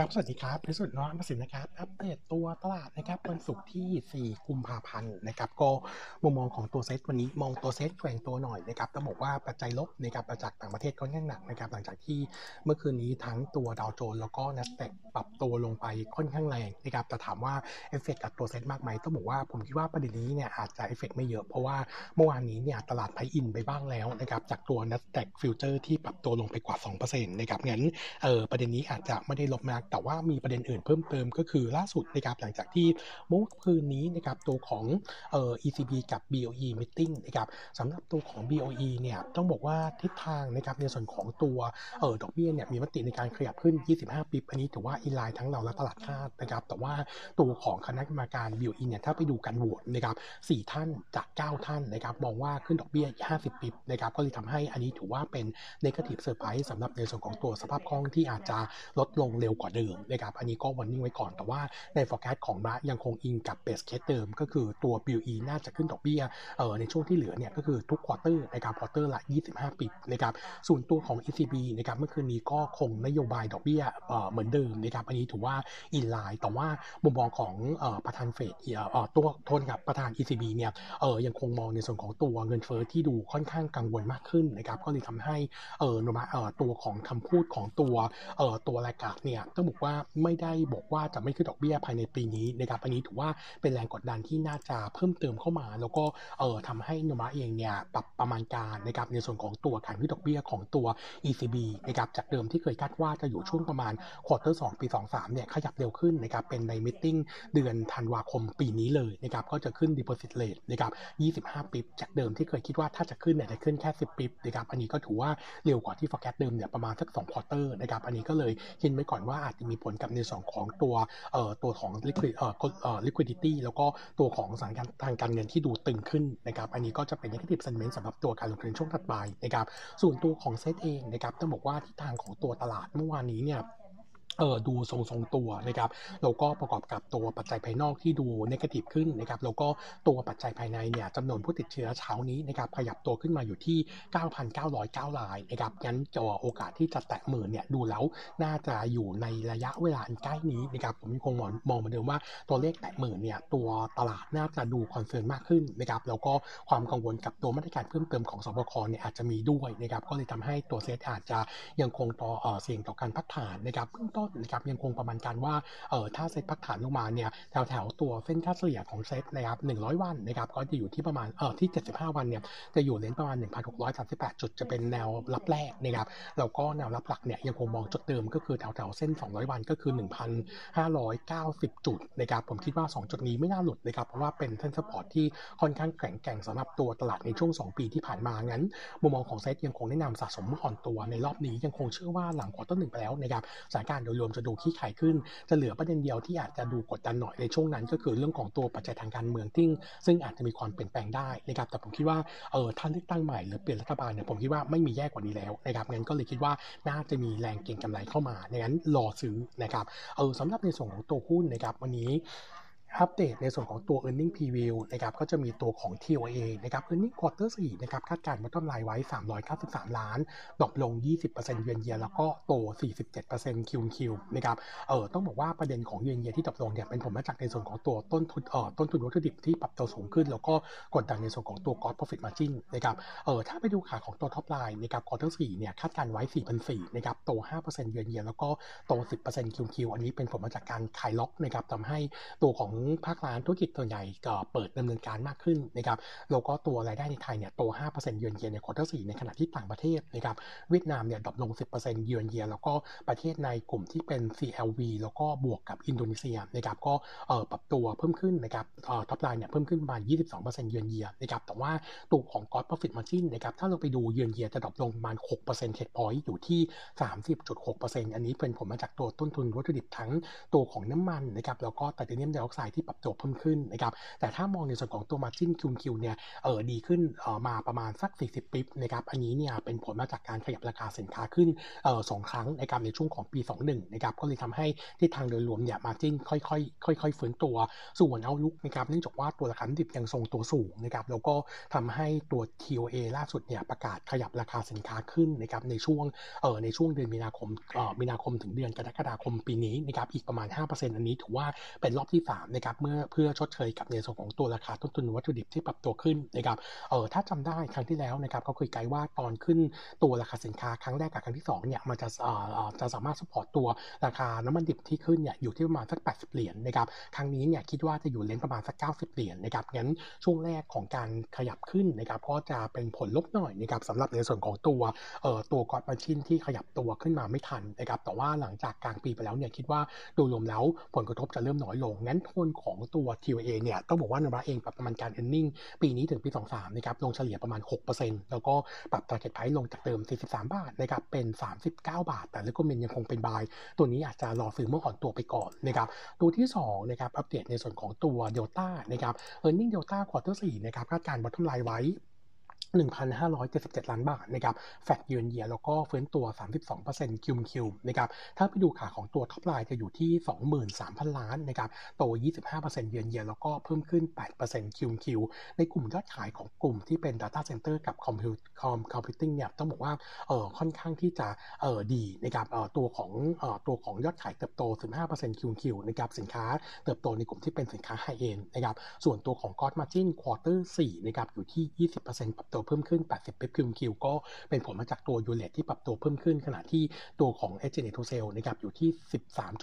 ครับสวัสดีครับพิสุทธิ์น้องประสิทธิ์นะครับ อัปเดตตัวตลาดนะครับวันศุกร์ที่ 4 กุมภาพันธ์นะครับ ก็มุมมองของตัวเซตวันนี้มองตัวเซตแกว่งตัวหน่อยนะครับต้องบอกว่าปัจจัยลบนะครับมาจากต่างประเทศก็ค่อนข้างหนักนะครับ หลังจากที่เมื่อคืนนี้ทั้งตัวดาวโจนส์แล้วก็ n a s d a q ปรับตัวลงไปค่อนข้างแรงนะครับ แต่ถามว่าเอฟเฟกกับตัวเซตมากไหมต้องบอกว่าผมคิดว่าประเด็นนี้เนี่ยอาจจะเอฟเฟกไม่เยอะเพราะว่าเมื่อวานนี้เนี่ยตลาด price in ไปบ้างแล้วนะครับ จากตัว n a s d a q Future ที่ปรับตัวลงไปกว่า2%นะครับงั้นเออประเด็นนี้อาจจะไม่ได้ลบมากแต่ว่ามีประเด็นอื่นเพิ่มเติมก็คือล่าสุดนะครับหลังจากที่เมื่อคืนนี้นะครับตัวของเอ่อ ECB กับ BOE meeting นะครับสำหรับตัวของ BOE เนี่ยต้องบอกว่าทิศทางนะครับในส่วนของตัวเอ่อดอกเบี้ยเนี่ยมีมติในการขยับขึ้น 25ปีอันนี้ถือว่าอินไลน์ทั้งเราและตลาดคาดนะครับแต่ว่าตัวของคณะกรรมการ BOE เนี่ยถ้าไปดูการโหวตนะครับ4ท่านจาก 9 ท่านนะครับมองว่าขึ้นดอกเบี้ย 50 bp นะครับก็เลยทำให้อันนี้ถือว่าเป็น negative surprise สำหรับในส่วนของตัวสภาพคล่องที่อาจจะลดลงเร็วกว่าเดิมนะครับอันนี้ก็ warning ไว้ก่อนแต่ว่าใน forecast ของเรายังคงอิงกับ base case เดิม ก็คือตัว BOE น่าจะขึ้นดอกเบี้ยเอ่อในช่วงที่เหลือเนี่ยก็คือทุก quarter นะครับ quarter ละ 25 bp นะครับส่วนตัวของ ECB นะครับเมื่อคืนนี้ก็คงนโยบายดอกเบี้ยเอ่อเหมือนเดิมนะครับอันนี้ถือว่า in line แต่ว่ามุมมองของเอ่อประธานเฟดเอ่อตัวโทษครับประธาน ECB เนี่ยเอ่อยังคงมองในส่วนของตัวเงินเฟ้อที่ดูค่อนข้างกังวลมากขึ้นนะครับก็เลยทำให้เอ่อโนมาเออตัวของคำพูดของตัวเอ่อตัวรายการเนี่ยต้องบอกว่าไม่ได้บอกว่าจะไม่ขึ้นดอกเบี้ยภายในปีนี้นะครับอันนี้ถือว่าเป็นแรงกดดันที่น่าจะเพิ่มเติมเข้ามา แล้วก็เอ่อทำให้นมาเองเนี่ยปรับประมาณการนะครับในส่วนของตัวการขึ้นดอกเบี้ยของตัว ECB นะครับจากเดิมที่เคยคาดว่าจะอยู่ช่วงประมาณquarter 2ปี 23เนี่ยขยับเร็วขึ้นนะครับเป็นใน meeting เดือนธันวาคมปีนี้เลยนะครับก็จะขึ้น deposit rate นะครับ25 bp จากเดิมที่เคยคิดว่าถ้าจะขึ้นเนี่ยจะขึ้นแค่ 10 bp นะครับอันนี้ก็ถือว่าเร็วกว่าที่ forecast เดิมเนี่ยประมาณสัก2 quarter นะครับอันนี้ก็เลยคิดไว้ก่อนว่าอาจจะมีผลกับในส่วนของตัวเอ่อตัวของ liquid เอ่อเอ่อ liquidity แล้วก็ตัวของสถานการณ์ทางการเงินที่ดูตึงขึ้นนะครับอันนี้ก็จะเป็น negative sentiment สำหรับตัวการลงทุนช่วงถัดไปนะครับส่วนตัวของเซตเองนะครับต้องบอกว่าทิศทางของตัวตลาดเมื่อวานนี้เนี่ย เออดูทรงๆตัวนะครับแล้วก็ประกอบกับตัวปัจจัยภายนอกที่ดู negative ขึ้นนะครับแล้วก็ตัวปัจจัยภายในเนี่ยจำนวนผู้ติดเชื้อเช้านี้นะครับขยับตัวขึ้นมาอยู่ที่ 9,909รายนะครับงั้นจะโอกาสที่จะแตะหมื่นเนี่ยดูแล้วน่าจะอยู่ในระยะเวลาอันใกล้นี้นะครับผมยังคงมองมองเหมือนเดิมว่าตัวเลขแตะหมื่นเนี่ยตัวตลาดน่าจะดู confirm มากขึ้นนะครับแล้วก็ความกังวลกับตัวมาตรการเพิ่มเติมของสบคเนี่ยอาจจะมีด้วยนะครับก็เลยทำให้ตัวเซตอาจจะยังคงต่อเสี่ยงต่อการพักฐานนะครับเบื้องต้นนะครับยังคงประมาณการว่าเออถ้าเซตพักฐานลงมาเนี่ยแถวแถวตัวเส้นค่าเฉลี่ยของเซตนะครับ100 วันนะครับก็จะอยู่ที่ประมาณเออที่ 75 วันเนี่ยจะอยู่ range ประมาณ 1,638 จุดจะเป็นแนวรับแรกนะครับแล้วก็แนวรับหลักเนี่ยยังคงมองจุดเดิมก็คือแถวแถวเส้น 200 วันก็คือ 1,590 จุดนะครับผมคิดว่า 2 จุดนี้ไม่น่าหลุดนะครับเพราะว่าเป็นเส้น support ที่ค่อนข้างแข็งแกร่งสำหรับตัวตลาดในช่วง 2 ปีที่ผ่านมางั้นมุมมองของเซตยังคงแนะนำสะสมอ่อนตัวในรอบนี้ยังคงเชื่อว่าหลังควอเตอร์หนึ่งไปแล้วนะครับสถานการณ์โดยรวมจะดูขี้ไขขึ้น จะเหลือประเด็นเดียวที่อาจจะดูกดดันหน่อยในช่วงนั้น ก็คือเรื่องของตัวปัจจัยทางการเมืองที่ซึ่งอาจจะมีความเปลี่ยนแปลงได้นะครับแต่ผมคิดว่าเออท่านเลือกตั้งใหม่หรือเปลี่ยนรัฐบาลเนี่ยผมคิดว่าไม่มีแย่กว่านี้แล้วนะครับงั้นก็เลยคิดว่าน่าจะมีแรงเก็งกำไรเข้ามางั้นรอซื้อนะครับเออสำหรับในส่วนของตัวหุ้นนะครับวันนี้ อัปเดตในส่วนของตัว e a r n i n g Preview นะครับก็จะมีตัวของ TOA นะครับ e a r n i n g Quarter 4นะครับคาดการณ์ bottom line ไว้ 393 ล้าน drop ลง 20% year on year แล้วก็โต 47% Q Q นะครับเออต้องบอกว่าประเด็นของ year on year ที่ drop ลงเนี่ยเป็นผลมาจากในส่วนของตัวต้นทุนเอ่อต้นทุนวัตถุดิบที่ปรับตัวสูงขึ้น แล้วก็กดดันในส่วนของตัว Gross Profit Margin นะครับเออถ้าไปดูขาของตัว Top Line นะครับ Quarter 4เนี่ยคาดการณ์ไว้ 4,400นะครับโต 5%เยือนเยียแล้วก็โต 10% Q Q อันนี้เป็นผลมาจากการคลายล็อกนะครับทำให้ตัวของภาคร้านธุรกิจส่วนใหญ่ก็เปิดดำเนินการมากขึ้นนะครับแล้วก็ตัวรายได้ในไทยเนี่ยโต 5% year on year ใน quarter 4ในขณะที่ต่างประเทศนะครับเวียดนามเนี่ย drop ลง 10% year on year แล้วก็ประเทศในกลุ่มที่เป็น CLV แล้วก็บวกกับอินโดนีเซียนะครับก็เอ่อปรับตัวเพิ่มขึ้นนะครับเอ่อ top line เนี่ยเพิ่มขึ้นประมาณ 22%เยือนเยียนะครับแต่ว่าตัวของ g r o s Profit Margin นะครับถ้าเราไปดู year on year จะ drop ลงประมาณ6% Head Point อยู่ที่ 30.6%อันนี้เป็นผลมาจากตัวต้นทุนวัตถุดิบทั้งตัวของน้ำมันนะครับแล้วก็ไทเทเนียมไดออกไซที่ปรับตัวเพิ่มขึ้นนะครับ แต่ถ้ามองในส่วนของตัว margin QQ เนี่ย เออดีขึ้นเออมาประมาณสัก 40ปิบนะครับ อันนี้เนี่ยเป็นผลมาจากการขยับราคาสินค้าขึ้นเออสองครั้งนะครับในช่วงของปี 21นะครับ ก็เลยทำให้ที่ทางโดยรวมเนี่ย margin ค่อยๆ ค่อยๆ ฟื้นตัว ส่วนเอาลุกนะครับ เนื่องจากว่าตัวราคาดิบยังทรงตัวสูงนะครับ แล้วก็ทำให้ตัว TOA ล่าสุดเนี่ยประกาศขยับราคาสินค้าขึ้นนะครับในช่วงเออในช่วงเดือนมีนาคมเออมีนาคมถึงเดือนกรกฎาคมปีนี้นะครับอีกประมาณ 5%อันนี้ถือว่าเป็นรอบที่3นะครับเมื่อเพื่อชดเชยกับในส่วนของตัวราคาต้นทุนวัตถุดิบที่ปรับตัวขึ้นนะครับเออถ้าจำได้ครั้งที่แล้วนะครับเขาเคยไกด์ว่าตอนขึ้นตัวราคาสินค้าครั้งแรกกับครั้งที่2เนี่ยมันจะเอ่อจะสามารถสปอร์ตตัวราคาน้ำมันดิบที่ขึ้นเนี่ยอยู่ที่ประมาณสัก 80 เหรียญนะครับครั้งนี้เนี่ยคิดว่าจะอยู่เลนประมาณสัก 90 เหรียญนะครับงั้นช่วงแรกของการขยับขึ้นนะครับก็จะเป็นผลลบหน่อยนะครับสำหรับในส่วนของตัวเอ่อตัวกอดมาชินที่ขยับตัวขึ้นมาไม่ทันนะครับแต่ว่าหลังจากกลางปีไปแล้วเนี่ยคิดว่าโดยรวมแล้วผลกระทบจะเริ่มน้อยลงงั้นโทนของตัว TOA เนี่ยต้องบอกว่านราเองปรับประมาณการ earning ปีนี้ถึงปี 23นะครับลงเฉลี่ยประมาณ 6%แล้วก็ปรับ target price ลงจากเดิม 43 บาทนะครับเป็น 39 บาท แต่ recommend ยังคงเป็น buy ตัวนี้อาจจะรอซื้อเมื่ออ่อนตัวไปก่อนนะครับตัวที่2นะครับอัปเดตในส่วนของตัว Delta นะครับ earning Delta quarter 4นะครับคาดการณ์ bottom line ไว้ 1,577 ล้านบาทนะครับ แฟกเยือนเยียแล้วก็เฟื้นตัว 32%คิวคิวนะครับ ถ้าไปดูขาของตัว top line จะอยู่ที่ 23,000 ล้านนะครับโต 25%เยือนเยียแล้วก็เพิ่มขึ้น 8%คิวคิวในกลุ่มยอดขายของกลุ่มที่เป็น Data Center กับ Computing เนี่ยต้องบอกว่าเออค่อนข้างที่จะเออดีนะครับเออตัวของเออตัวของยอดขายเติบโต 15%คิวคิวนะครับสินค้าเติบโตในกลุ่มที่เป็นสินค้า high-end นะครับส่วนตัวของ Gross Margin Quarter 4นะครับอยู่ที่ 20%ปรับตัวัวเพิ่มขึ้น 80 bip Q on Q ก็เป็นผลมาจากตัว U-rate ที่ปรับตัวเพิ่มขึ้น ขณะที่ตัวของ e อเจเนทูเซลนะครับอยู่ที่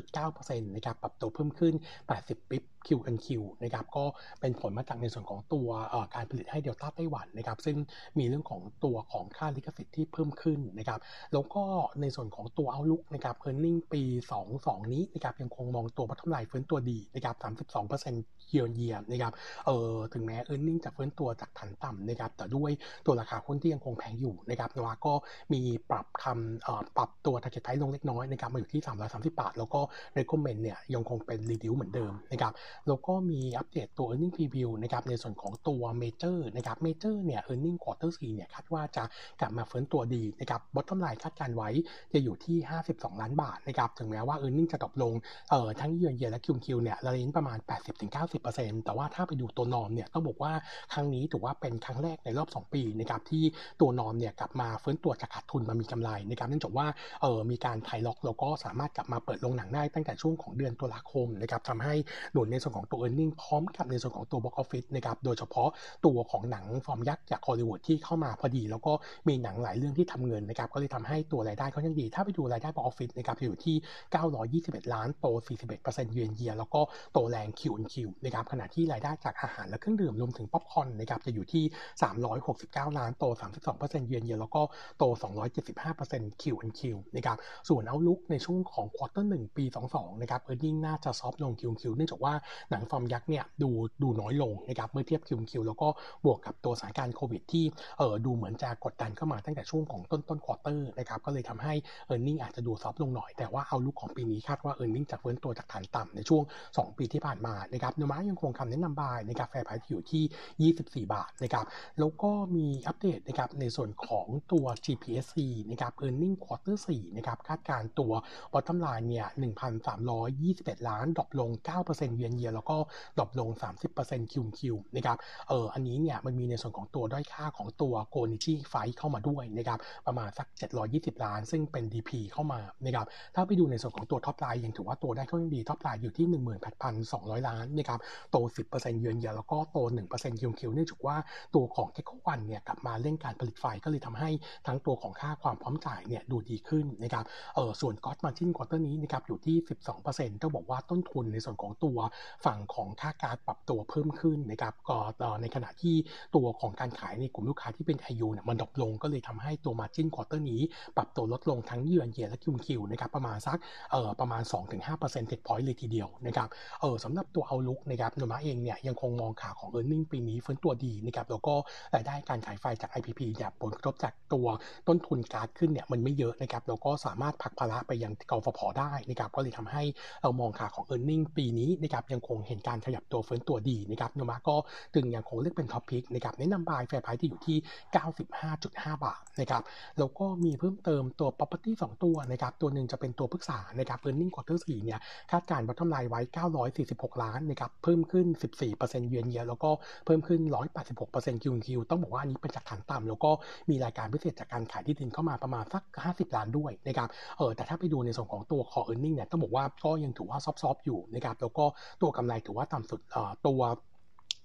13.9%นะครับปรับตัวเพิ่มขึ้น 80 bip Q on Q นะครับก็เป็นผลมาจากในส่วนของตัวการผลิตให้เดลต้าไต้หวันนะครับซึ่งมีเรื่องของตัวของค่าลิขสิทธิ์ที่เพิ่มขึ้นนะครับแล้วก็ในส่วนของตัวเอาลุกนะครับเอร์เน็งปี 22 นี้นะครับยังคงมองตัวพัฒนาฟื้นตัวดีนะครับ32%เยียร์เยียนะครับเอ่อถึงแม้เอร์เน็งจะฟื้นตัวจากฐานต่ำนะครับแต่ด้วยตัวราคาหุ้นที่ยังคงแพงอยู่นะครับนวาก็มีปรับคำปรับตัว target price ลงเล็กน้อยนะครับมาอยู่ที่ 330 บาท แล้วก็ recommend เนี่ยยังคงเป็น reduce เหมือนเดิมนะครับแล้วก็มีอัปเดตตัว earning preview นะครับในส่วนของตัว major นะครับ major เนี่ย earning quarter 4เนี่ยคาดว่าจะกลับมาฟื้นตัวดีนะครับ bottom line คาดการณ์ไว้จะอยู่ที่ 52 ล้านบาทนะครับถึงแม้ว่า earning จะ drop ลงเอ่อทั้งเยือนเยียและคิวคิวเนี่ยระดับประมาณ 80-90%แต่ว่าถ้าไปดูตัว norm เนี่ยต้องบอกว่าครั้งนี้ถือว่าเป็นครั้งแรกในรอบ 2ปีนะครับที่ตัว norm เนี่ยกลับมาฟื้นตัวจากขาดทุนมามีกำไรนะครับเนื่องจากว่าเออมีการคลายล็อกแล้วก็สามารถกลับมาเปิดโรงหนังได้ตั้งแต่ช่วงของเดือนตุลาคมนะครับทำให้หนุนในส่วนของตัว e a r n i n g พร้อมกับในส่วนของตัว box office นะครับโดยเฉพาะตัวของหนังฟอร์มยักษ์จากฮอลลีวูดที่เข้ามาพอดี แล้วก็มีหนังหลายเรื่องที่ทำเงินนะครับก็เลยทำให้ตัวรายได้ค่อนข้างดี ถ้าไปดูรายได้ box office นะครับอยู่ที่ 921 ล้านโต 41%เยือนเยียแล้วก็โตแรงคิวคิวนะครับขณะที่รายได้จากอาหารและเครื่องดื่มรวมถึงป๊อปคอร์นนะครับจะอยู่ที่69 ล้านโต 32%เยือนเยียแล้วก็โต 275% Q on Q นะครับส่วน outlook ในช่วงของ quarter หนึ่งปี 22 นะครับเออร์เน็งน่าจะซอฟลง Q and Q เนื่องจากว่าหนังฟอร์มยักษ์เนี่ยดูดูน้อยลงนะครับเมื่อเทียบ Q and Q แล้วก็บวกกับตัวสถานการณ์โควิดที่เออดูเหมือนจะกดดันเข้ามาตั้งแต่ช่วงของต้นต้น quarter นะครับก็เลยทำให้ earning อาจจะดู soft ลงหน่อย แต่ว่า outlook ของปีนี้คาดว่า earning จะฟื้นตัวจากฐานต่ำในช่วง 2 ปีที่ผ่านมานะครับโนมูระยังคงคำแนะนำ buy นะครับ fair price อยู่ที่ 24 บาทนะครับแล้วก็มีอัปเดตนะครับในส่วนของตัว GPSC นะครับ earning quarter 4นะครับคาดการณ์ตัว bottom line เนี่ย 1,321 ล้าน drop ลง 9% year on year แล้วก็ drop ลง 30% Q on Q นะครับเอออันนี้เนี่ยมันมีในส่วนของตัวด้อยค่าของตัวโกนิชิไฟเข้ามาด้วยนะครับประมาณสัก 720 ล้าน ซึ่งเป็น DP เข้ามานะครับถ้าไปดูในส่วนของตัว top line ยังถือว่าตัวได้ค่อนข้างดี top line อยู่ที่ 18,200 ล้านนะครับโต 10%เยือนเยียแล้วก็โต 1%คิวคิวเนื่องจากว่าตัวของ Gheco-One เนี่ยกลับมาเร่งการผลิตไฟก็เลยทำให้ทั้งตัวของค่าความพร้อมจ่ายเนี่ยดูดีขึ้นนะครับเออส่วน gross margin quarter นี้นะครับอยู่ที่ 12%ต้องบอกว่าต้นทุนในส่วนของตัวฝั่งของค่าก๊าซปรับตัวเพิ่มขึ้นนะครับก็ในขณะที่ตัวของการขายในกลุ่มลูกค้าที่เป็น IU เนี่ยมัน drop ลงก็เลยทำให้ตัว margin quarter นี้ ปรับตัวลดลงทั้งเยือนเยียและคิวคิวนะครับประมาณสักเออประมาณ 2-5 percentage point เลยทีเดียวนะครับเออสำหรับตัว outlook นะครับโนมูระเองเนี่ยยังคงมองขาของ earning ปีนี้ฟื้นตัวดีนะครับแล้วก็รายได้การขายไฟจาก IPP เนี่ยผลกระทบจากตัวต้นทุนก๊าซขึ้นเนี่ยมันไม่เยอะนะครับแล้วก็สามารถผลักภาระไปยังกฟผได้นะครับก็เลยทำให้เรามองขาของ e a r n i n g ปีนี้นะครับยังคงเห็นการขยับตัวฟื้นตัวดีนะครับโนมูระก็จึงยังคงเลือกเป็น top pick นะครับแนะนำ buy fair price ที่อยู่ที่ 95.5 บาทนะครับแล้วก็มีเพิ่มเติมตัว property 2 ตัวนะครับตัวหนึ่งจะเป็นตัวพฤกษานะครับ e a r n i n g quarter 4เนี่ยคาดการณ์ bottom line ไว้ 946 ล้านนะครับเพิ่มขึ้น 14%เยือนเยียแล้วก็เพิ่มขึ้น 186%คิวคิวต้องบอกว่านี้เป็นจากฐานต่ำแล้วก็มีรายการพิเศษจากการขายที่ดินเข้ามาประมาณสัก 50 ล้านด้วยนะครับเออแต่ถ้าไปดูในส่วนของตัว core earning เนี่ยต้องบอกว่าก็ยังถือว่าซอฟๆอยู่นะครับแล้วก็ตัวกำไรถือว่าต่ำสุดเอ่อตัว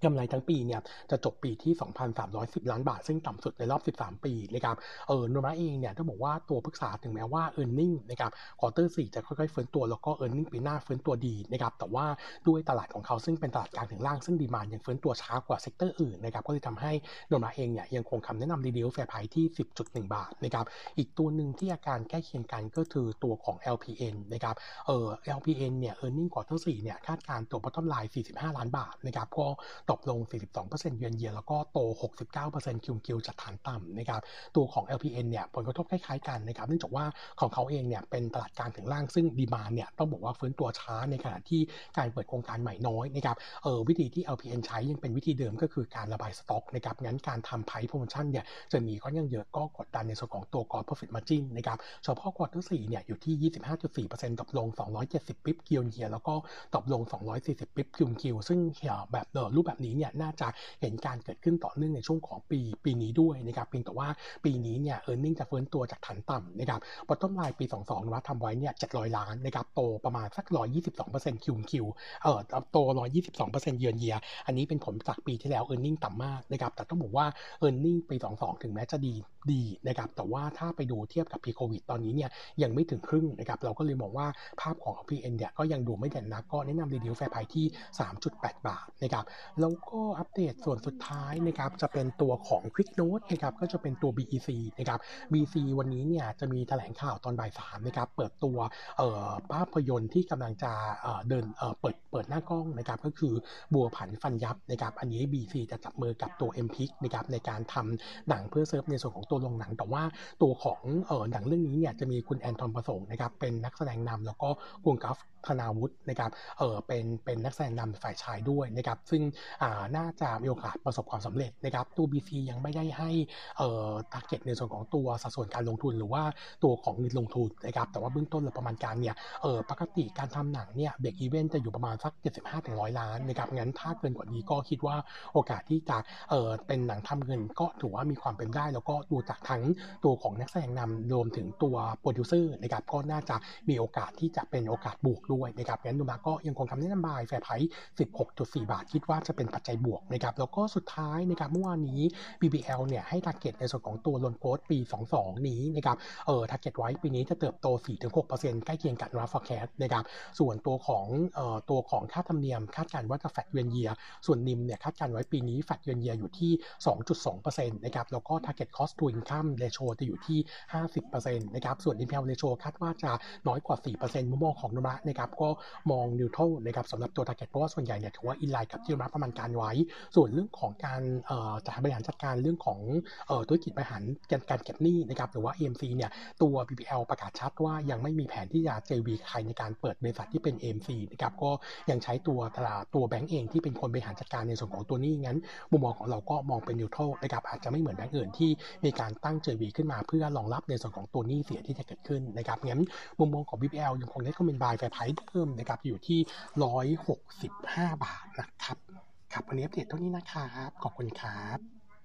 กำไรทั้งปีเนี่ยจะจบปีที่ 2,310 ล้านบาท ซึ่งต่ำสุดในรอบ 13 ปีนะครับเออโนมูระเองเนี่ยต้องบอกว่าตัวพฤกษาถึงแม้ว่า e a r n i n g นะครับควอเตอร์4จะค่อยๆเฟื้นตัวแล้วก็ e a r n i n g ปีหน้าเฟื้นตัวดีนะครับแต่ว่าด้วยตลาดของเขาซึ่งเป็นตลาดกลางถึงล่างซึ่ง demand ยังฟื้นตัวช้ากว่า sector อื่นนะครับก็เลยทำให้โนมูระเองเนี่ยยังคงคำแนะนำ reduce fair price ที่ 10.1 บาทนะครับอีกตัวหนึ่งที่อาการใกล้เคียงกันก็คือตัวของ LPN นะครับเออ LPN เนี่ย earning quarter 4เนี่ยคาดการณ์ตัว bottom line 45 ล้านบาทนะครับก็ตกลง 42%เยือนเยียแล้วก็โต 69%คิวคิวจากฐานต่ำนะครับตัวของ LPN เนี่ยผลกระทบคล้ายๆกันนะครับเนื่องจากว่าของเขาเองเนี่ยเป็นตลาดกลางถึงล่างซึ่ง demand เนี่ยต้องบอกว่าฟื้นตัวช้าในขณะที่การเปิดโครงการใหม่น้อยนะครับเออวิธีที่ LPN ใช้ยังเป็นวิธีเดิมก็คือการระบายสต็อกนะครับงั้นการทำ price promotion เนี่ยจะมีก็ยังเยอะก็กดดันในส่วนของตัวกอร์ profit margin นะครับเฉพาะ quarter 4เนี่ยอยู่ที่ 25.4%ตกลง 270 ปิ๊บเกียวเยียแล้วก็ตกลง 240 bips Q on Q ซึ่งแบบรูปแบบนี้เนี่ยน่าจะเห็นการเกิดขึ้นต่อเนื่องในช่วงของปีปีนี้ด้วยนะครับเพียงแต่ว่าปีนี้เนี่ย earning จะฟื้นตัวจากฐานต่ำนะครับ bottom line ปี 22 โนมูระทำไว้เนี่ย700 ล้านนะครับโตประมาณสัก 122%คิวคิวเออโต 122%เยือนเยีย อันนี้เป็นผลจากปีที่แล้ว earning ต่ำมากนะครับแต่ต้องบอกว่า earning ปี 22 ถึงแม้จะดีดีนะครับแต่ว่าถ้าไปดูเทียบกับ pre โควิดตอนนี้เนี่ยยังไม่ถึงครึ่งนะครับเราก็เลยมองว่าภาพของ PN เนี่ยก็ยังดูไม่เด่นนักก็แนะนำ reduce fair price ที่ 3.8 บาทนะครับแล้วแล้วก็อัปเดตส่วนสุดท้ายนะครับจะเป็นตัวของ Quick Note นะครับก็จะเป็นตัว BEC นะครับ BEC วันนี้เนี่ยจะมีแถลงข่าวตอนบ่ายสามนะครับเปิดตัวภาพยนตร์ที่กำลังจะเดินเปิดเปิดหน้ากล้องนะครับก็คือบัวผันฟันยับนะครับอันนี้ BEC จะจับมือกับตัว m p i c นะครับในการทำหนังเพื่อเซิร์ฟในส่วนของตัวโรงหนัง แต่ว่าตัวของหนังเรื่องนี้เนี่ยจะมีคุณแอนทอนประสงค์นะครับเป็นนักแสดงนำแล้วก็คุณกลัฟคณาวุฒินะครับเออเป็นเป็นนักแสดงนำฝ่ายชายด้วยนะครับซึ่งน่าจะมีโอกาสประสบความสำเร็จนะครับตัว BC ยังไม่ได้ให้เอ่อ target ในส่วนของตัวสัดส่วนการลงทุนหรือว่าตัวของเงินลงทุนนะครับแต่ว่าเบื้องต้นเราประมาณการเนี่ยเออปกติการทำหนังเนี่ย break even จะอยู่ประมาณสัก 75-100 ล้านนะครับงั้นถ้าเกินกว่านี้ก็คิดว่าโอกาสที่จะเออเป็นหนังทำเงินก็ถือว่ามีความเป็นได้ แล้วก็ดูจากทั้งตัวของนักแสดงนำรวมถึงตัวโปรดิวเซอร์นะครับก็น่าจะมีโอกาสที่จะเป็นโอกาสบวกด้วยนะครับงั้นโนมูระก็ยังคงคำแนะนำ buy fair price 16.4 บาท คิดว่าจะเป็นปัจจัยบวกนะครับแล้วก็สุดท้ายนะครับเมื่อวานนี้ BBL เนี่ยให้ target ในส่วนของตัว loan growth ปี 22 นี้นะครับเออ target ไว้ปีนี้จะเติบโต 4-6%ใกล้เคียงกับเรา forecast นะครับส่วนตัวของเอ่อตัวของค่าธรรมเนียมคาดการณ์ว่าจะ flat year on year ส่วน NIM เนี่ยคาดการณ์ไว้ปีนี้ flat year on year อยู่ที่ 2.2%นะครับแล้วก็ target cost to income ratio จะอยู่ที่ 50%นะครับส่วน NPL ratio คาดว่าจะน้อยกว่า 4%มุมมองของโนมูระนะครับก็มอง neutral นะครับสำหรับตัว target เพราะว่าส่วนใหญ่เนี่ยถือว่า in line กับที่โนมูระประมาณการไว้ ส่วนเรื่องของการจัดบริหารจัดการเรื่องของธุรกิจบริหารการเก็บหนี้นะครับหรือว่า AMC เนี่ยตัว BBL ประกาศชัดว่ายังไม่มีแผนที่จะ JV ใครในการเปิดบริษัทที่เป็น AMC นะครับก็ยังใช้ตัวตลาดตัวแบงก์เองที่เป็นคนบริหารจัดการในส่วนของตัวนี้งั้นมุมมองของเราก็มองเป็น neutral นะครับอาจจะไม่เหมือนแบงก์อื่นที่มีการตั้ง JV ขึ้นมาเพื่อรองรับในส่วนของตัวหนี้เสียที่จะเกิดขึ้นนะครับงั้นมุมมองของ BPL ยังคงได้คอมเมนต์บายแฟร์ไพรส์เพิ่มนะครับอยู่ที่ 165 บาทนะครับครับวันนี้อัปเดตเท่านี้นะครับ ขอบคุณครับ